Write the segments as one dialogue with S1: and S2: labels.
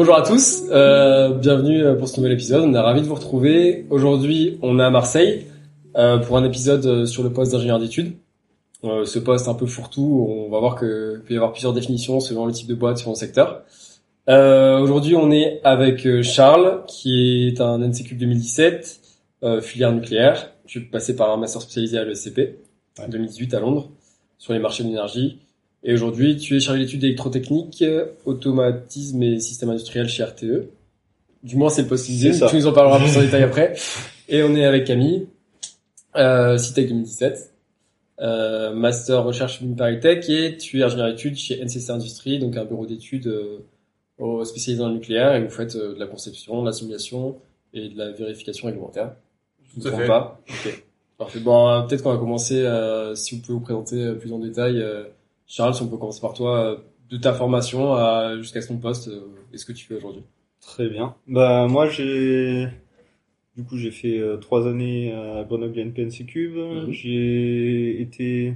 S1: Bonjour à tous, euh, bienvenue pour ce nouvel épisode. On est ravis de vous retrouver. Aujourd'hui, on est à Marseille euh, pour un épisode euh, sur le poste d'ingénieur d'études. Euh, ce poste un peu fourre-tout, on va voir que peut y avoir plusieurs définitions selon le type de boîte, selon le secteur. Aujourd'hui, on est avec Charles, qui est un NCQ 2017, euh, filière nucléaire. Tu es passé par un master spécialisé à l'ESCP, en 2018 à Londres, sur les marchés de l'énergie. Et aujourd'hui, tu es chargé d'études électrotechniques, automatisme et système industriel chez RTE. Du moins, c'est le poste. Tu nous en parleras plus en détail après. Et on est avec Camille, euh, CITEC 2017, euh, master recherche Paris-Tech et tu es ingénieur d'études chez NCC Industries, donc un bureau d'études euh, spécialisé dans le nucléaire et vous faites euh, de la conception, de la simulation et de la vérification réglementaire. Je
S2: Tout à fait.
S1: pas. Ok. Parfait. Bon, euh, peut-être qu'on va commencer, euh, si vous pouvez vous présenter plus en détail. Euh, Charles, si on peut commencer par toi, euh, de ta formation à jusqu'à ton poste, euh, et ce que tu fais aujourd'hui.
S3: Très bien. Bah moi j'ai du coup j'ai fait euh, trois années à Grenoble INPNC Cube.
S1: Mhm.
S3: J'ai été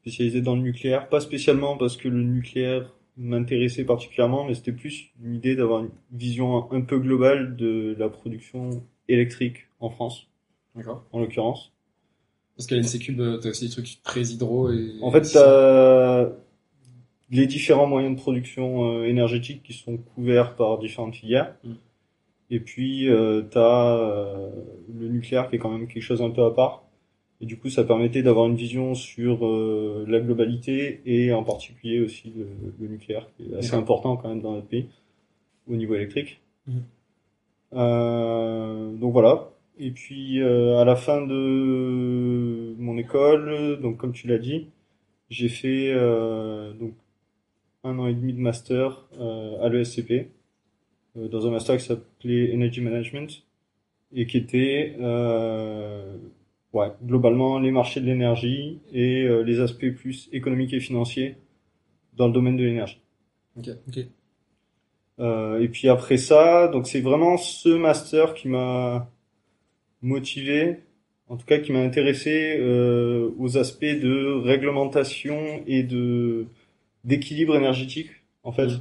S3: spécialisé dans le nucléaire, pas spécialement parce que le nucléaire m'intéressait particulièrement, mais c'était plus une idée d'avoir une vision un peu globale de la production électrique en France,
S1: D'accord.
S3: en l'occurrence.
S1: Parce qu'à l'NCCube, euh, t'as aussi des trucs très hydro et...
S3: En fait, t'as les différents moyens de production euh, énergétique qui sont couverts par différentes filières.
S1: Mm.
S3: Et puis, euh, t'as euh, le nucléaire qui est quand même quelque chose un peu à part. Et du coup, ça permettait d'avoir une vision sur euh, la globalité et en particulier aussi le, le nucléaire, qui est assez
S1: D'accord.
S3: important quand même dans notre pays au niveau électrique. Euh, donc voilà. Et puis euh, à la fin de mon école, donc comme tu l'as dit, j'ai fait euh, donc un an et demi de master euh, à l'ESCP euh, dans un master qui s'appelait Energy Management et qui était euh, ouais globalement les marchés de l'énergie et euh, les aspects plus économiques et financiers dans le domaine de l'énergie.
S1: Ok. Ok.
S3: Euh, et puis après ça, donc c'est vraiment ce master qui m'a motivé, en tout cas qui m'a intéressé euh, aux aspects de réglementation et de d'équilibre énergétique en fait.
S1: Mhm.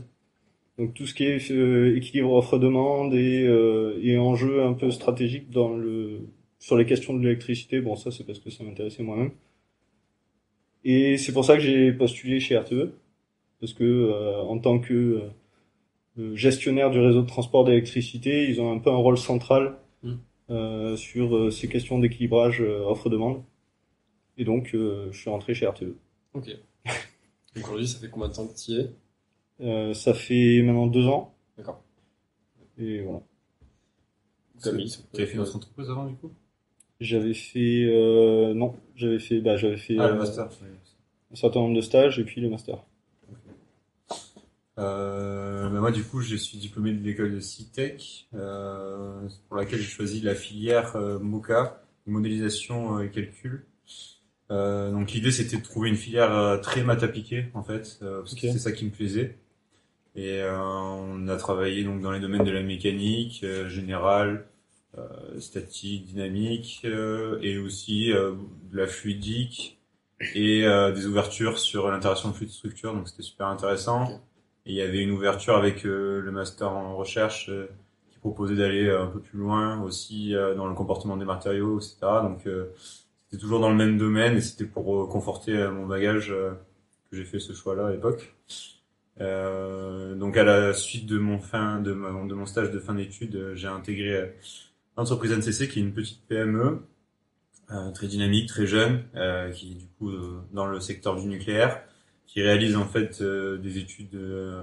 S3: Donc tout ce qui est euh, équilibre offre-demande et, euh, et enjeux un peu stratégiques dans le sur les questions de l'électricité. Bon ça c'est parce que ça m'intéressait moi-même. Et c'est pour ça que j'ai postulé chez RTE parce que euh, en tant que euh, gestionnaire du réseau de transport d'électricité, ils ont un peu un rôle central sur euh, ces questions d'équilibrage euh, offre-demande. Et donc, euh, je suis rentré chez RTE.
S1: Ok. Donc aujourd'hui, ça fait combien de temps que tu y es?
S3: Euh, ça fait maintenant deux ans.
S1: D'accord.
S3: Et voilà.
S1: Camille,
S2: Tu avais fait notre entreprise avant, du coup?
S3: J'avais fait, euh, non, j'avais fait, bah, j'avais fait
S2: Ah, le
S3: euh,
S2: master.
S3: un certain nombre de stages et puis le master.
S2: Euh, bah, moi, du coup, je suis diplômé de l'école de CITEC, euh, pour laquelle j'ai choisi la filière euh, MOCA, modélisation euh, et calcul. Euh, donc l'idée, c'était de trouver une filière euh, très maths appliquée, en fait, parce que c'est ça qui me plaisait. Et euh, on a travaillé donc dans les domaines de la mécanique générale, statique, dynamique, et aussi de la fluidique et euh, des ouvertures sur l'interaction de fluide structure. Donc c'était super intéressant. Et il y avait une ouverture avec euh, le master en recherche euh, qui proposait d'aller euh, un peu plus loin aussi dans le comportement des matériaux, etc. Donc c'était toujours dans le même domaine et c'était pour conforter mon bagage que j'ai fait ce choix-là à l'époque. Euh, donc à la suite de mon fin de mon, stage de fin d'études, j'ai intégré l'entreprise NCC qui est une petite PME euh, très dynamique, très jeune, euh, qui est du coup dans le secteur du nucléaire, qui réalise en fait euh, des études euh,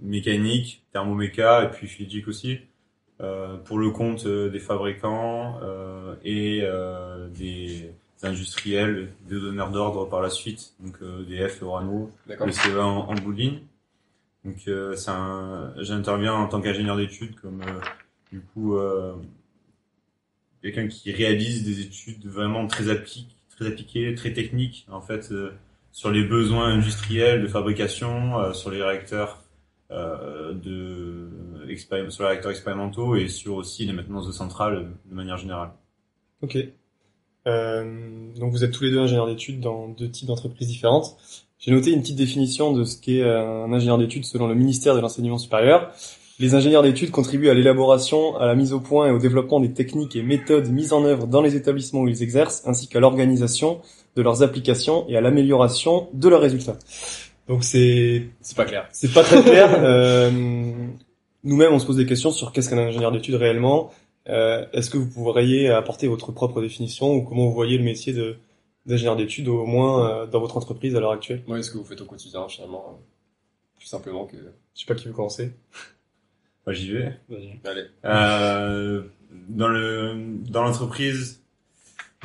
S2: mécaniques, thermoméca et puis physique aussi, euh, pour le compte euh, des fabricants euh, et euh, des industriels, des donneurs d'ordre par la suite, donc euh, EDF, Orano, le CEA en, en bout de ligne. Donc euh, c'est un- j'interviens en tant qu'ingénieur d'études comme euh, du coup euh, quelqu'un qui réalise des études vraiment très appliquées, très appliquées, très techniques en fait euh, sur les besoins industriels de fabrication, euh, sur les réacteurs euh, de sur les réacteurs expérimentaux et sur aussi les maintenances de centrales euh, de manière générale.
S4: Ok. Euh, donc vous êtes tous les deux ingénieurs d'études dans deux types d'entreprises différentes. J'ai noté une petite définition de ce qu'est un ingénieur d'études selon le ministère de l'enseignement supérieur. Les ingénieurs d'études contribuent à l'élaboration, à la mise au point et au développement des techniques et méthodes mises en œuvre dans les établissements où ils exercent, ainsi qu'à l'organisation de leurs applications et à l'amélioration de leurs résultats. Donc c'est
S1: C'est pas clair.
S4: c'est pas très clair. Euh, Nous-mêmes, on se pose des questions sur qu'est-ce qu'un ingénieur d'études réellement. Euh, Est-ce que vous pourriez apporter votre propre définition ou comment vous voyez le métier de d'ingénieur d'études au moins euh, dans votre entreprise à l'heure actuelle?
S1: Moi, est-ce que vous faites au quotidien, finalement, euh, plus simplement que...
S4: Je sais pas qui veut commencer.
S2: Moi, j'y vais.
S3: Vas-y.
S1: Allez.
S2: Euh, dans le dans l'entreprise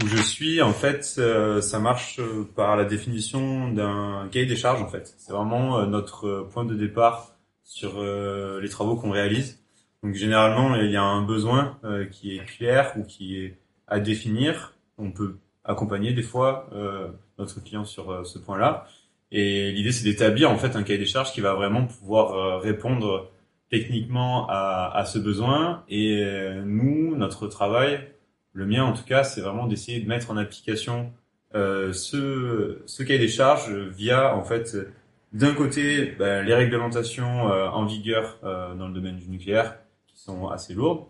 S2: où je suis, en fait, euh, ça marche euh, par la définition d'un cahier des charges. En fait, c'est vraiment euh, notre euh, point de départ sur les travaux qu'on réalise. Donc, généralement, il y a un besoin qui est clair ou qui est à définir. On peut accompagner des fois notre client sur ce point-là. Et l'idée, c'est d'établir en fait un cahier des charges qui va vraiment pouvoir répondre techniquement à, à ce besoin. Et nous, notre travail, le mien en tout cas, c'est vraiment d'essayer de mettre en application euh, ce, ce cahier des charges via en fait d'un côté ben, les réglementations euh, en vigueur euh, dans le domaine du nucléaire qui sont assez lourdes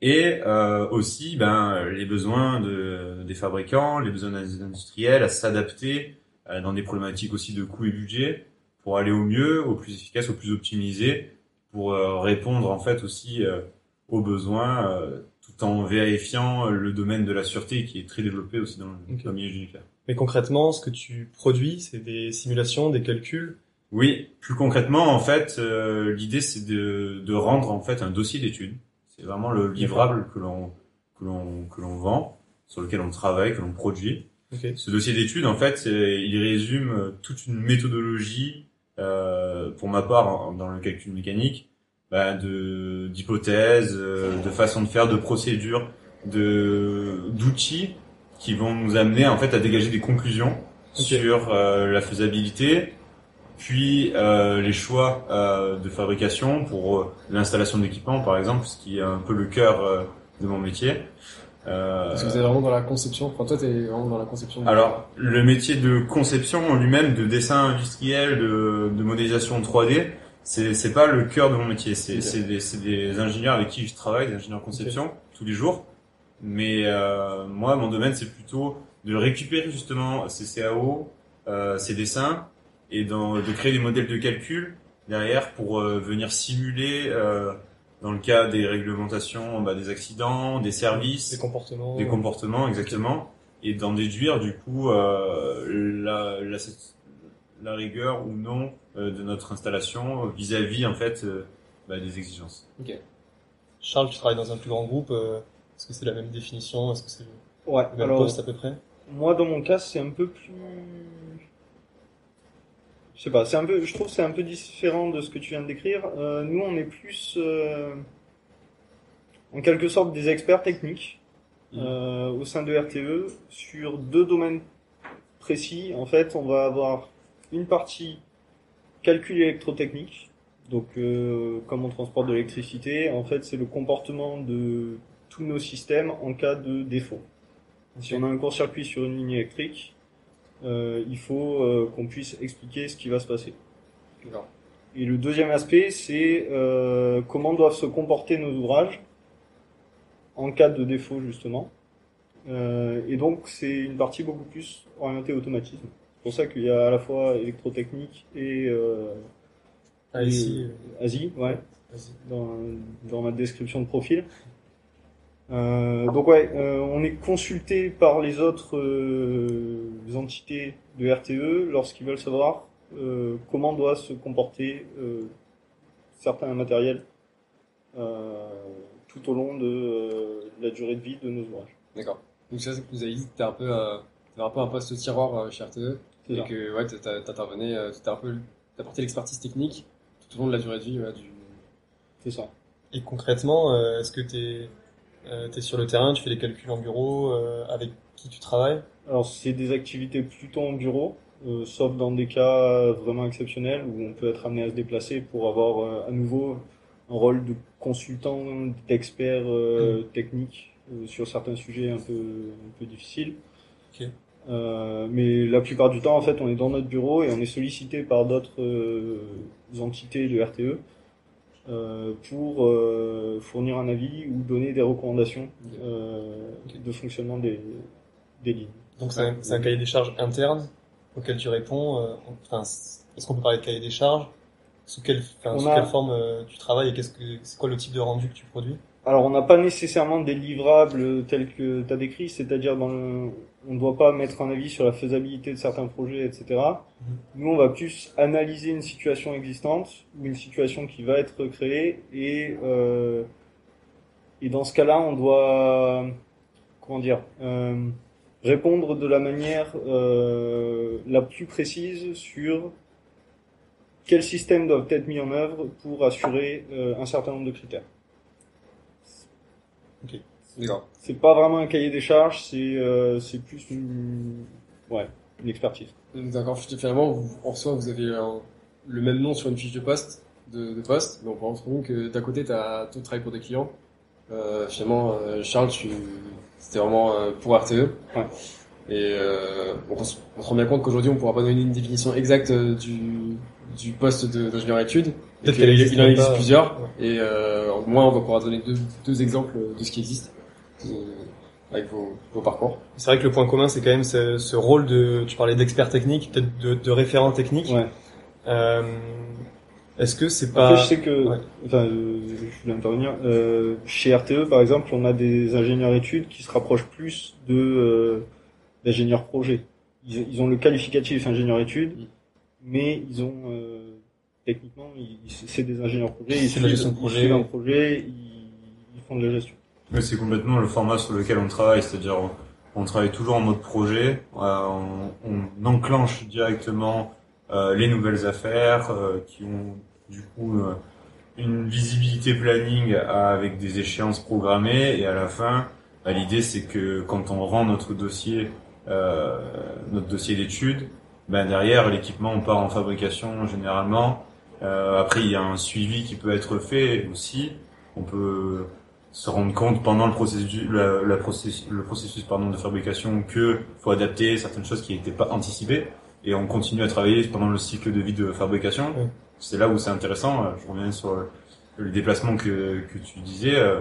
S2: et euh, aussi ben, les besoins de, des fabricants, les besoins des industriels à s'adapter euh, dans des problématiques aussi de coûts et budget pour aller au mieux, au plus efficace, au plus optimisé pour euh, répondre en fait aussi aux besoins tout en vérifiant le domaine de la sûreté qui est très développé aussi dans, le-
S4: Ok.
S2: dans le milieu du nucléaire.
S4: Mais concrètement, ce que tu produis, c'est des simulations, des calculs?
S2: Oui, plus concrètement en fait, euh, l'idée c'est de, de rendre en fait un dossier d'études. C'est vraiment le livrable que l'on que l'on que l'on vend, sur lequel on travaille, que l'on produit. Ce dossier d'études, en fait, il résume euh, toute une méthodologie, euh, pour ma part, dans le calcul mécanique, bah, de d'hypothèses, euh, de façons de faire, de procédures, de d'outils qui vont nous amener en fait à dégager des conclusions sur euh, la faisabilité, puis euh, les choix euh, de fabrication pour euh, l'installation d'équipements, par exemple, ce qui est un peu le cœur euh, de mon métier. Euh,
S1: Parce que vous êtes vraiment dans la conception. Enfin, toi, t'es vraiment dans la conception.
S2: alors, le métier de conception en lui-même, de dessin industriel, de, de modélisation 3D, c'est c'est pas le cœur de mon métier. C'est
S1: Ok.
S2: c'est des, c'est des ingénieurs avec qui je travaille, des ingénieurs conception, tous les jours. Mais euh, moi, mon domaine, c'est plutôt de récupérer justement ces CAO, euh, ces dessins, et dans- de créer des modèles de calcul derrière pour euh, venir simuler, euh, dans le cas des réglementations, bah, des accidents, des services,
S4: Des comportements.
S2: des comportements exactement et d'en déduire du coup euh, la, la, la rigueur ou non de notre installation vis-à-vis en fait euh, bah, des exigences.
S4: Charles, tu travailles dans un plus grand groupe. euh, Est-ce que c'est la même définition Est-ce que c'est le
S3: Ouais,
S4: même
S3: alors
S4: poste à peu près?
S3: moi dans mon cas c'est un peu plus je sais pas, c'est un peu je trouve que c'est un peu différent de ce que tu viens de décrire. Euh, nous on est plus euh, en quelque sorte des experts techniques euh, au sein de RTE sur deux domaines précis. En fait, on va avoir une partie calcul électrotechnique. Donc, euh, comme on transporte de l'électricité, en fait, c'est le comportement de tous nos systèmes en cas de défaut. Si on a un court-circuit sur une ligne électrique, euh, il faut euh, qu'on puisse expliquer ce qui va se passer. Et le deuxième aspect, c'est comment doivent se comporter nos ouvrages en cas de défaut, justement. Et donc, c'est une partie beaucoup plus orientée automatisme. C'est pour ça qu'il y a à la fois électrotechnique et euh,
S4: Ah,
S3: et,
S4: ici,
S3: euh, Asie, ouais, dans, dans ma description de profil. Euh, donc ouais, euh, on est consulté par les autres euh, entités de RTE lorsqu'ils veulent savoir euh, comment doit se comporter euh, certains matériels euh, tout au long de, euh, la durée de vie de nos ouvrages.
S1: D'accord. Donc ça, c'est que vous avez dit que t'es un peu, euh, un peu un poste tiroir chez RTE.
S3: C'est
S1: Et
S3: ça.
S1: que, ouais, t'intervenais, euh, t'as un peu, t'apportais l'expertise technique tout au long de la durée de vie, ouais, du...
S3: C'est ça.
S4: Et concrètement, euh, est-ce que tu es, sur le terrain, tu fais des calculs en bureau, euh, avec qui tu travailles?
S3: Alors c'est des activités plutôt en bureau, euh, sauf dans des cas vraiment exceptionnels où on peut être amené à se déplacer pour avoir euh, à nouveau un rôle de consultant, d'expert euh, technique euh, sur certains sujets un peu un peu difficiles.
S4: Ok.
S3: Euh, mais la plupart du temps, en fait, on est dans notre bureau et on est sollicité par d'autres euh, entités de RTE euh, pour euh, fournir un avis ou donner des recommandations euh, de fonctionnement des, des lignes.
S4: Donc c'est un, cahier des charges interne auquel tu réponds. euh, Enfin, est-ce qu'on peut parler de cahier des charges? Sous quelle, enfin,
S3: On
S4: sous
S3: a-
S4: quelle forme tu travailles et qu'est-ce que c'est quoi le type de rendu que tu produis?
S3: Alors, on n'a pas nécessairement des livrables tels que tu as décrit, c'est-à-dire dans le, on ne doit pas mettre un avis sur la faisabilité de certains projets, etc. Nous, on va plus analyser une situation existante ou une situation qui va être créée et euh, et dans ce cas-là, on doit comment dire euh, répondre de la manière euh, la plus précise sur quels systèmes doivent être mis en œuvre pour assurer un certain nombre de critères.
S1: D'accord.
S3: C'est pas vraiment un cahier des charges, c'est euh, c'est plus une ouais une expertise.
S1: D'accord. Finalement, vous, en soi, vous avez un- le même nom sur une fiche de poste, de, de poste. Donc, on se rend compte que d'un côté, tu as tout travail pour des clients. Euh, finalement, euh, Charles, tu, c'était vraiment euh, pour RTE.
S3: Ouais.
S1: Et euh, on, se, on se rend bien compte qu'aujourd'hui, on pourra pas donner une définition exacte euh, du, du poste de- d'ingénieur études.
S4: Peut-être
S1: que
S4: qu'elle
S1: il
S4: existe
S1: en existe
S4: pas.
S1: plusieurs. Et euh, au moins, on va pouvoir donner deux, deux exemples de ce qui existe euh, avec vos, vos parcours.
S4: C'est vrai que le point commun, c'est quand même ce, ce rôle de, tu parlais d'expert technique, peut-être de, de référent technique.
S3: Ouais.
S4: Euh, Est-ce que c'est pas
S3: Après, je sais que,
S4: ouais.
S3: enfin, euh, je voulais intervenir. Euh, chez RTE, par exemple, on a des ingénieurs études qui se rapprochent plus de euh, d'ingénieurs projet. Ils, ils ont le qualificatif ingénieur études, mais ils ont euh, techniquement, ils- c'est des ingénieurs projet. Ils
S4: C'est de la gestion de
S3: ils
S4: projet.
S3: suivent un projet, ils, ils font de la gestion.
S2: Mais c'est complètement le format sur lequel on travaille, c'est-à-dire on, travaille toujours en mode projet, euh, on, on enclenche directement euh, les nouvelles affaires euh, qui ont du coup une visibilité planning avec des échéances programmées et à la fin, bah, l'idée c'est que quand on rend notre dossier, euh, notre dossier d'études, ben derrière l'équipement on part en fabrication généralement. Euh, après il y a un suivi qui peut être fait aussi. On peut se rendre compte pendant le processus, le processus pardon, de fabrication que faut adapter certaines choses qui n'étaient pas anticipées et on continue à travailler pendant le cycle de vie de fabrication.
S4: Oui.
S2: C'est là où c'est intéressant. Euh, Je reviens sur le, le déplacement que, que tu disais. Euh,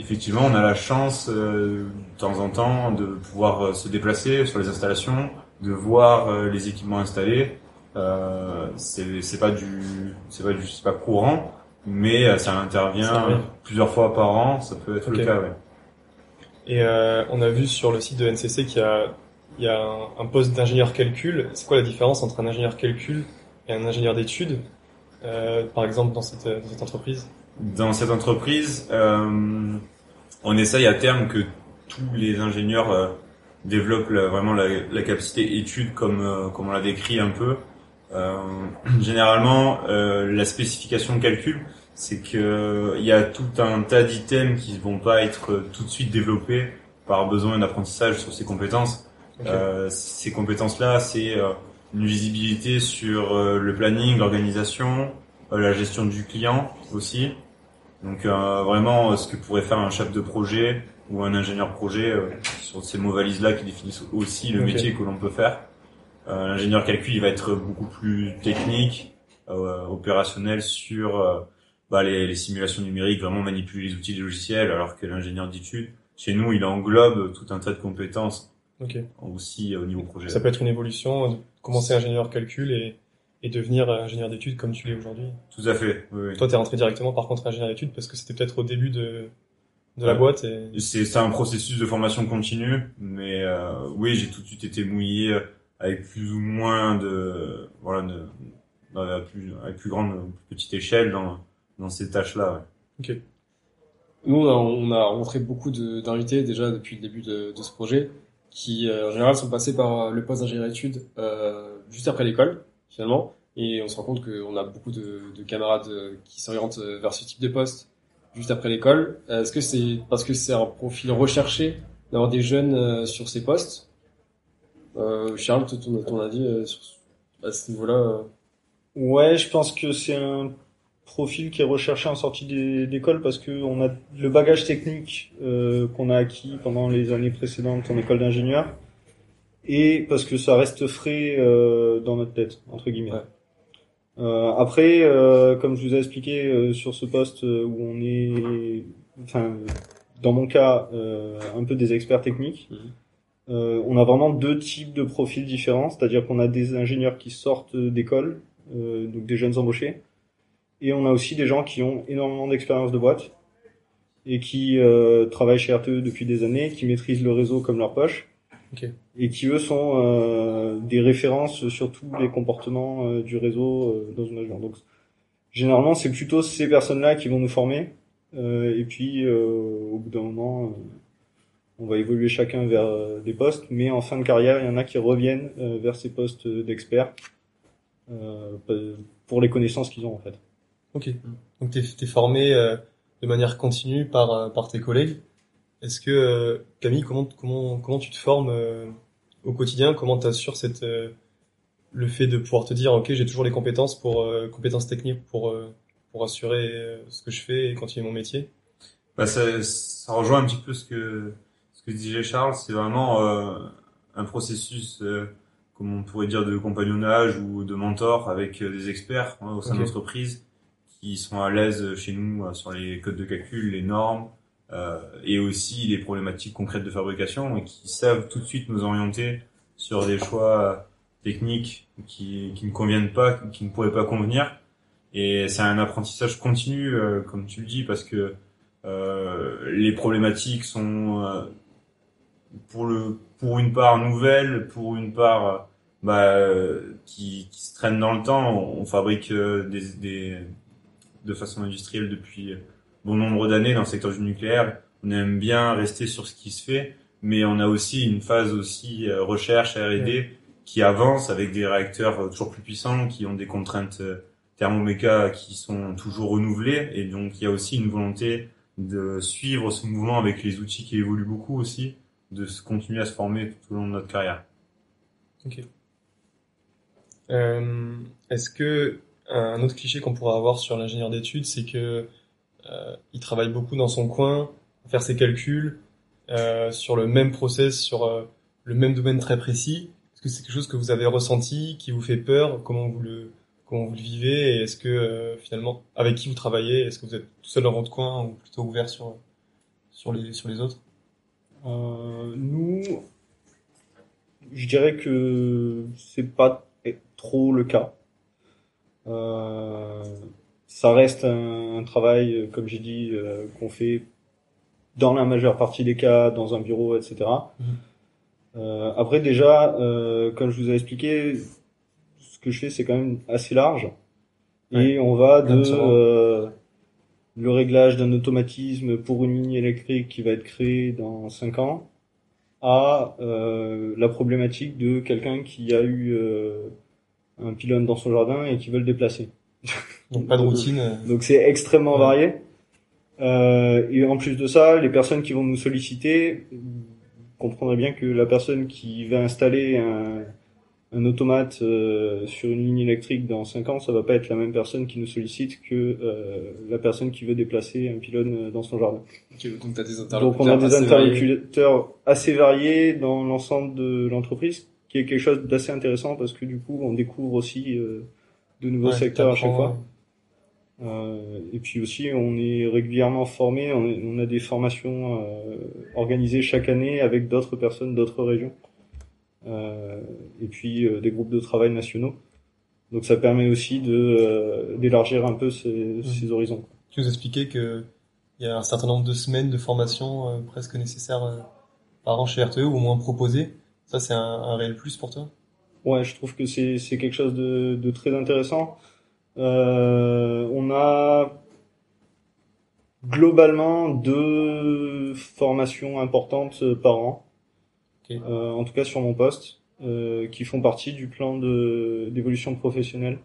S2: Effectivement, on a la chance euh, de temps en temps de pouvoir euh, se déplacer sur les installations, de voir euh, les équipements installés. Euh, c'est c'est pas du c'est pas du c'est pas courant, mais euh, ça intervient
S4: Ça arrive.
S2: plusieurs fois par an. Ça peut être le cas. Ouais.
S4: Et euh, on a vu sur le site de NCC qu'il y a, il y a un, un poste d'ingénieur calcul. C'est quoi la différence entre un ingénieur calcul et un ingénieur d'études, euh, par exemple dans cette, dans cette entreprise?
S2: Dans cette entreprise, euh, on essaye à terme que tous les ingénieurs développent la- vraiment la, la capacité étude comme comme on l'a décrit un peu. Euh, généralement, euh, la spécification calcul, c'est que il y a tout un tas d'items qui vont pas être euh, tout de suite développés par besoin d'apprentissage sur ces compétences. Euh, ces compétences-là, c'est euh, une visibilité sur euh, le planning, l'organisation, euh, la gestion du client aussi. Donc euh, vraiment euh, ce que pourrait faire un chef de projet ou un ingénieur projet euh, sur ces mots valises-là qui définissent aussi le métier que l'on peut faire. Euh, L'ingénieur calcul, il va être beaucoup plus technique, euh, opérationnel sur euh, bah, les, les simulations numériques, vraiment manipuler les outils des logiciels, alors que l'ingénieur d'études, chez nous, il englobe tout un tas de compétences
S4: Ok.
S2: aussi au niveau projet.
S4: Ça peut être une évolution, commencer ingénieur calcul et, et devenir ingénieur d'études comme tu l'es aujourd'hui?
S2: Tout à fait. Oui, oui.
S4: Toi, t'es rentré directement par contre ingénieur d'études parce que c'était peut-être au début de, de la
S2: Ouais.
S4: boîte et
S2: C'est c'est un processus de formation continue, mais euh, oui, j'ai tout de suite été mouillé avec plus ou moins de voilà de, plus avec plus grande petite échelle dans dans ces tâches-là. ouais.
S1: Nous, on a, on a rencontré beaucoup d'invités déjà depuis le début de, de ce projet, qui euh, en général sont passés par euh, le poste d'ingénieur études euh, juste après l'école, finalement. Et on se rend compte qu'on a beaucoup de, de camarades euh, qui s'orientent euh, vers ce type de poste juste après l'école. Est-ce que c'est parce que c'est un profil recherché d'avoir des jeunes sur ces postes? Charles, toi, ton, ton avis euh, sur, à ce niveau-là euh,
S3: Ouais, je pense que c'est un profil qui est recherché en sortie d'é- d'école parce que on a le bagage technique euh, qu'on a acquis pendant les années précédentes en école d'ingénieur et parce que ça reste frais euh, dans notre tête entre guillemets.
S1: Ouais.
S3: Euh, après, euh, comme je vous ai expliqué euh, sur ce poste euh, où on est, enfin, dans mon cas, euh, un peu des experts techniques,
S1: Mhm.
S3: Euh, on a vraiment deux types de profils différents, c'est-à-dire qu'on a des ingénieurs qui sortent d'école, euh, donc des jeunes embauchés, et on a aussi des gens qui ont énormément d'expérience de boîte et qui euh, travaillent chez RTE depuis des années, qui maîtrisent le réseau comme leur poche, et qui eux sont des références sur tous les comportements du réseau dans une région. Donc généralement c'est plutôt ces personnes-là qui vont nous former, et puis au bout d'un moment on va évoluer chacun vers euh, des postes, mais en fin de carrière il y en a qui reviennent euh, vers ces postes d'experts euh, pour les connaissances qu'ils ont en fait.
S4: Ok. Donc t'es es formé euh, de manière continue par par tes collègues. Est-ce que euh, Camille, comment comment comment tu te formes euh, au quotidien? Comment t'assures cette euh, le fait de pouvoir te dire ok j'ai toujours les compétences pour euh, compétences techniques pour euh, pour assurer euh, ce que je fais et continuer mon métier?
S2: Bah, ça, ça rejoint un petit peu ce que que disait Charles. C'est vraiment euh, un processus, euh, comme on pourrait dire, de compagnonnage ou de mentor avec euh, des experts hein, au sein
S4: Ok.
S2: de l'entreprise qui sont à l'aise chez nous euh, sur les codes de calcul, les normes euh, et aussi les problématiques concrètes de fabrication et qui savent tout de suite nous orienter sur des choix techniques qui, qui ne conviennent pas, qui ne pourraient pas convenir. Et c'est un apprentissage continu, euh, comme tu le dis, parce que euh, les problématiques sont euh, pour le pour une part nouvelles, pour une part euh, bah, euh, qui, qui se traînent dans le temps. On fabrique euh, des, des de façon industrielle depuis bon nombre d'années dans le secteur du nucléaire. On aime bien rester sur ce qui se fait, mais on a aussi une phase aussi recherche R&D qui avance avec des réacteurs toujours plus puissants, qui ont des contraintes thermoméca qui sont toujours renouvelées, et donc il y a aussi une volonté de suivre ce mouvement avec les outils qui évoluent beaucoup aussi, de continuer à se former tout au long de notre carrière.
S4: Euh, Est-ce que un autre cliché qu'on pourrait avoir sur l'ingénieur d'études, c'est que euh, il travaille beaucoup dans son coin, faire ses calculs euh, sur le même process, sur euh, le même domaine très précis. Est-ce que c'est quelque chose que vous avez ressenti, qui vous fait peur? Comment vous le comment vous le vivez? Et est-ce que euh, finalement, avec qui vous travaillez Est-ce que vous êtes tout seul dans votre coin ou plutôt ouvert sur sur les sur les autres?
S3: Euh, nous, je dirais que c'est pas trop le cas. Euh, ça reste un, un travail, comme j'ai dit, euh, qu'on fait dans la majeure partie des cas dans un bureau, etc.
S4: Mhm.
S3: Euh, après, déjà, euh, comme je vous ai expliqué, ce que je fais, c'est quand même assez large. Et on va de euh, le réglage d'un automatisme pour une ligne électrique qui va être créée dans 5 ans à euh, la problématique de quelqu'un qui a eu euh, un pylône dans son jardin et qui veut le déplacer.
S4: Donc pas de routine. euh,
S3: Donc c'est extrêmement
S4: Ouais.
S3: varié. Euh, et en plus de ça, les personnes qui vont nous solliciter comprendraient bien que la personne qui va installer un, un automate euh, sur une ligne électrique dans 5 ans, ça va pas être la même personne qui nous sollicite que euh, la personne qui veut déplacer un pylône euh, dans son jardin.
S1: Donc des
S3: on a des interlocuteurs assez variés dans l'ensemble de l'entreprise, qui est quelque chose d'assez intéressant parce que du coup on découvre aussi euh, de nouveaux
S4: ouais,
S3: secteurs à chaque fois. Euh, et puis aussi, on est régulièrement formé. On, on a des formations euh, organisées chaque année avec d'autres personnes d'autres régions. Euh, et puis euh, des groupes de travail nationaux. Donc ça permet aussi de euh, d'élargir un peu ces, ces horizons.
S4: Tu nous expliquais que il y a un certain nombre de semaines de formation euh, presque nécessaires euh, par an chez RTE ou au moins proposées. Ça, c'est un, un réel plus pour toi?
S3: Ouais, je trouve que c'est c'est quelque chose de, de très intéressant. Euh, on a globalement deux formations importantes par an, Euh, en tout cas sur mon poste, euh, qui font partie du plan d'évolution professionnelle.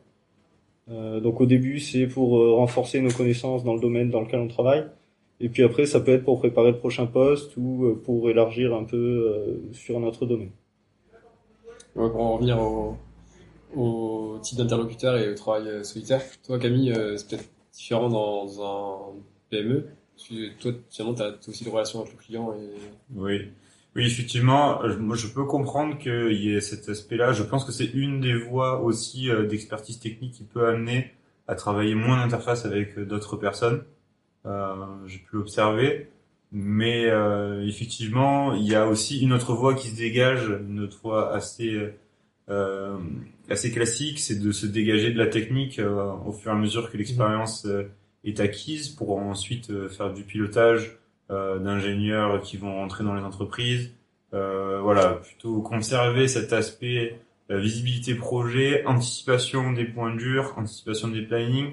S3: Euh, donc au début, c'est pour euh, renforcer nos connaissances dans le domaine dans lequel on travaille. Et puis après, ça peut être pour préparer le prochain poste ou euh, pour élargir un peu euh, sur notre domaine.
S1: Ouais, pour en revenir au, au type d'interlocuteur et au travail euh, solitaire. Toi, Camille, euh, c'est peut-être différent dans un PME. Parce que toi, finalement, tu as aussi de relations avec le client. Et...
S2: Oui. Oui, effectivement, euh, je peux comprendre qu'il y ait cet aspect-là. Je pense que c'est une des voies aussi euh, d'expertise technique qui peut amener à travailler moins d'interface avec euh, d'autres personnes. Euh, J'ai pu l'observer. Mais euh, effectivement, il y a aussi une autre voie qui se dégage, une autre voie assez euh, assez classique, c'est de se dégager de la technique au fur et à mesure que l'expérience est acquise pour ensuite faire du pilotage d'ingénieurs qui vont rentrer dans les entreprises. Euh, voilà, plutôt conserver cet aspect euh, visibilité projet, anticipation des points durs, anticipation des plannings,